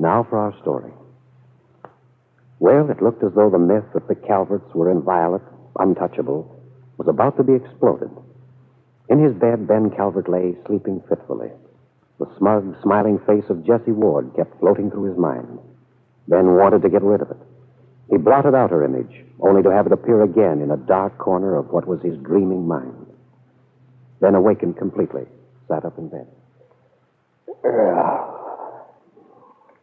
Now for our story. Well, it looked as though the myth that the Calverts were inviolate, untouchable, was about to be exploded. In his bed, Ben Calvert lay sleeping fitfully. The smug, smiling face of Jessie Ward kept floating through his mind. Ben wanted to get rid of it. He blotted out her image, only to have it appear again in a dark corner of what was his dreaming mind. Then awakened completely, sat up in bed.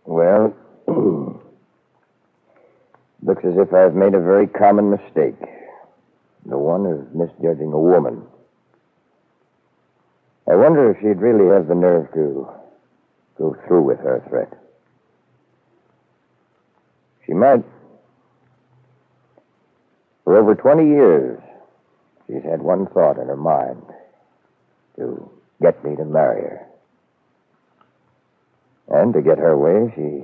Well, looks as if I've made a very common mistake. The one of misjudging a woman. I wonder if she'd really have the nerve to go through with her threat. She might. For over 20 years, she's had one thought in her mind to get me to marry her. And to get her way, she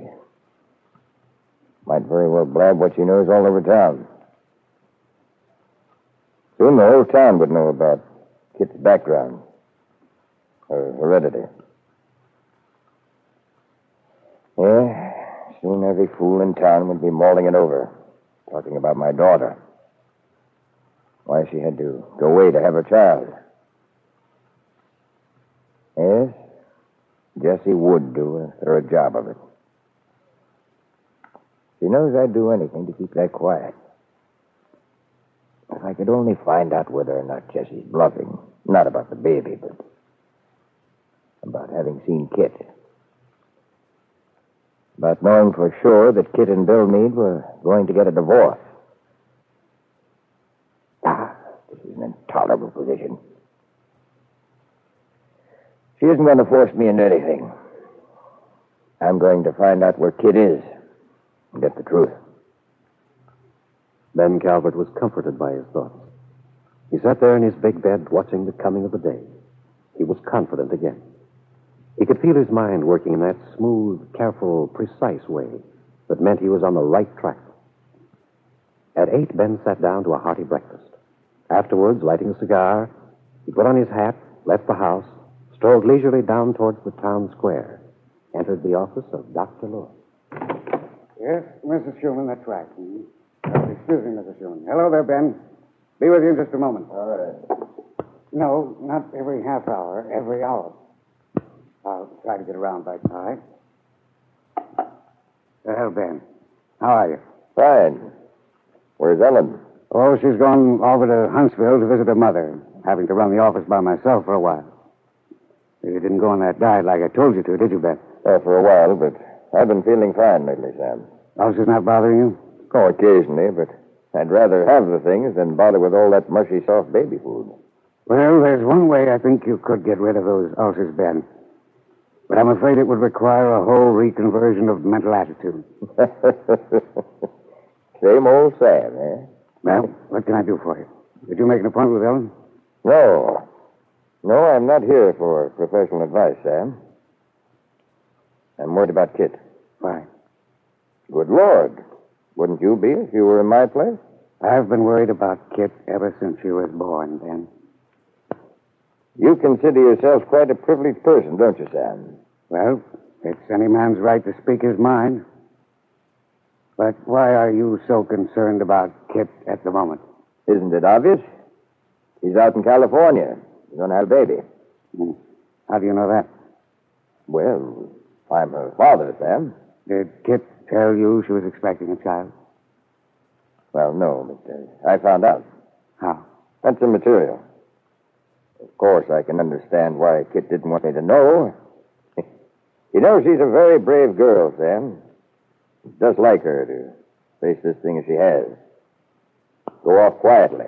might very well blab what she knows all over town. Soon the whole town would know about Kit's background, her heredity. Yeah, soon every fool in town would be mauling it over, talking about my daughter. Why she had to go away to have her child. Yes, Jessie would do a thorough job of it. She knows I'd do anything to keep that quiet. If I could only find out whether or not Jessie's bluffing. Not about the baby, but about having seen Kit. About knowing for sure that Kit and Bill Meade were going to get a divorce. Ah, this is an intolerable position. She isn't going to force me into anything. I'm going to find out where Kit is and get the truth. Ben Calvert was comforted by his thoughts. He sat there in his big bed watching the coming of the day. He was confident again. He could feel his mind working in that smooth, careful, precise way that meant he was on the right track. At eight, Ben sat down to a hearty breakfast. Afterwards, lighting a cigar, he put on his hat, left the house, strolled leisurely down towards the town square, entered the office of Dr. Lewis. Yes, Mrs. Schumann, that's right. Hmm. Uh, excuse me, Mrs. Schumann. Hello there, Ben. Be with you in just a moment. All right. No, not every half hour, every hour. I'll try to get around by time. Well, Ben, how are you? Fine. Where's Ellen? Oh, she's gone over to Huntsville to visit her mother, having to run the office by myself for a while. You didn't go on that diet like I told you to, did you, Ben? Oh, for a while, but I've been feeling fine lately, Sam. Ulcer's not bothering you? Oh, occasionally, but I'd rather have the things than bother with all that mushy, soft baby food. Well, there's one way I think you could get rid of those ulcers, Ben. But I'm afraid it would require a whole reconversion of mental attitude. Same old Sam, eh? Well, what can I do for you? Did you make an appointment with Ellen? No. No, I'm not here for professional advice, Sam. I'm worried about Kit. Why? Good Lord. Wouldn't you be if you were in my place? I've been worried about Kit ever since she was born, Ben. You consider yourself quite a privileged person, don't you, Sam? Well, it's any man's right to speak his mind. But why are you so concerned about Kit at the moment? Isn't it obvious? He's out in California. He's going to have a baby. Hmm. How do you know that? Well, I'm her father, Sam. Did Kit tell you she was expecting a child? Well, no, but I found out. How? That's immaterial. Of course, I can understand why Kit didn't want me to know. you know, she's a very brave girl, Sam. Just like her to face this thing as she has. Go off quietly,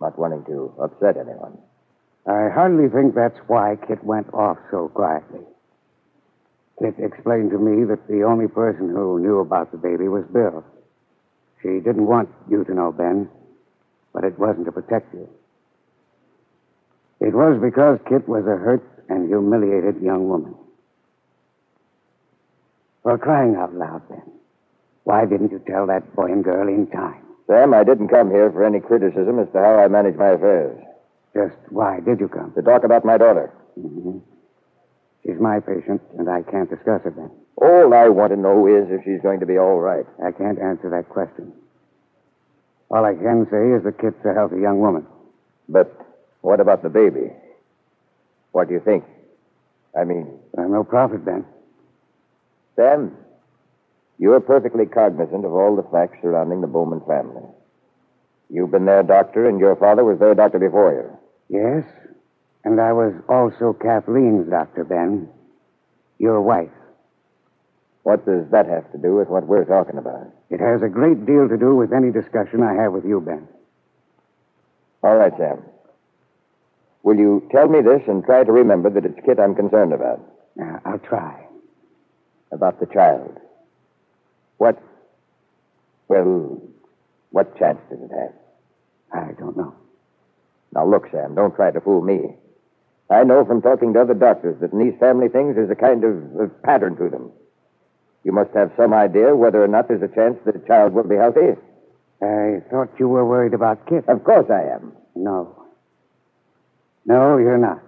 not wanting to upset anyone. I hardly think that's why Kit went off so quietly. Kit explained to me that the only person who knew about the baby was Bill. She didn't want you to know, Ben, but it wasn't to protect you. It was because Kit was a hurt and humiliated young woman. For crying out loud, Ben, why didn't you tell that boy and girl in time? Sam, I didn't come here for any criticism as to how I manage my affairs. Just why did you come? To talk about my daughter. Mm-hmm. She's my patient, and I can't discuss it then. All I want to know is if she's going to be all right. I can't answer that question. All I can say is that Kit's a healthy young woman. But what about the baby? What do you think? I mean, I'm no prophet, Ben. Ben, you're perfectly cognizant of all the facts surrounding the Bowman family. You've been their doctor, and your father was their doctor before you. Yes, and I was also Kathleen's doctor, Ben. Your wife. What does that have to do with what we're talking about? It has a great deal to do with any discussion I have with you, Ben. All right, Sam. Will you tell me this and try to remember that it's Kit I'm concerned about? Uh, I'll try. About the child. What, well, what chance does it have? I don't know. Now, look, Sam, don't try to fool me. I know from talking to other doctors that in these family things there's a kind of, of pattern to them. You must have some idea whether or not there's a chance that a child will be healthy. I thought you were worried about Kit. Of course I am. No. No, you're not.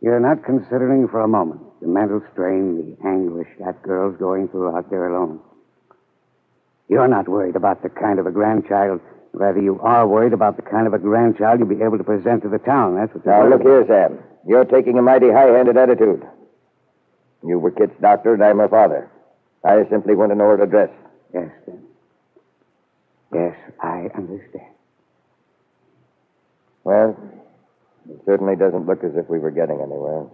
You're not considering for a moment the mental strain, the anguish that girl's going through out there alone. You're not worried about the kind of a grandchild. Rather, you are worried about the kind of a grandchild you'll be able to present to the town. That's what Now, look here, Sam. You're taking a mighty high handed attitude. You were Kit's doctor, and I'm her father. I simply want to know her address. Yes, then. Yes, I understand. Well, it certainly doesn't look as if we were getting anywhere.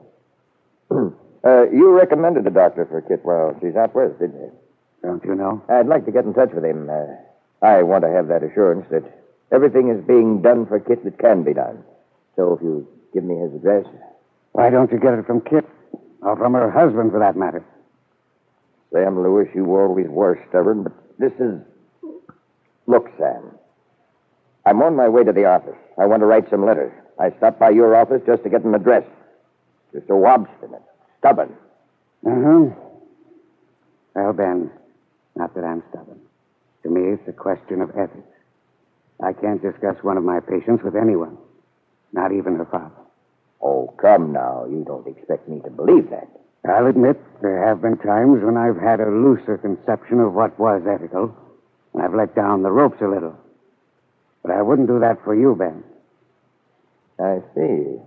uh, you recommended a doctor for Kit while she's out west, didn't you? Don't you know? I'd like to get in touch with him. Uh, I want to have that assurance that everything is being done for Kit that can be done. So if you give me his address. Why don't you get it from Kit? Or from her husband, for that matter? Sam Lewis, you always were stubborn, but this is. Look, Sam. I'm on my way to the office. I want to write some letters. I stopped by your office just to get an address. You're so obstinate, stubborn. Uh-huh. Well, Ben, not that I'm stubborn. To me, it's a question of ethics. I can't discuss one of my patients with anyone, not even her father. Oh, come now. You don't expect me to believe that. I'll admit there have been times when I've had a looser conception of what was ethical, and I've let down the ropes a little. But I wouldn't do that for you, Ben. I see.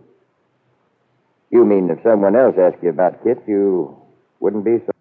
You mean if someone else asked you about Kit, you wouldn't be so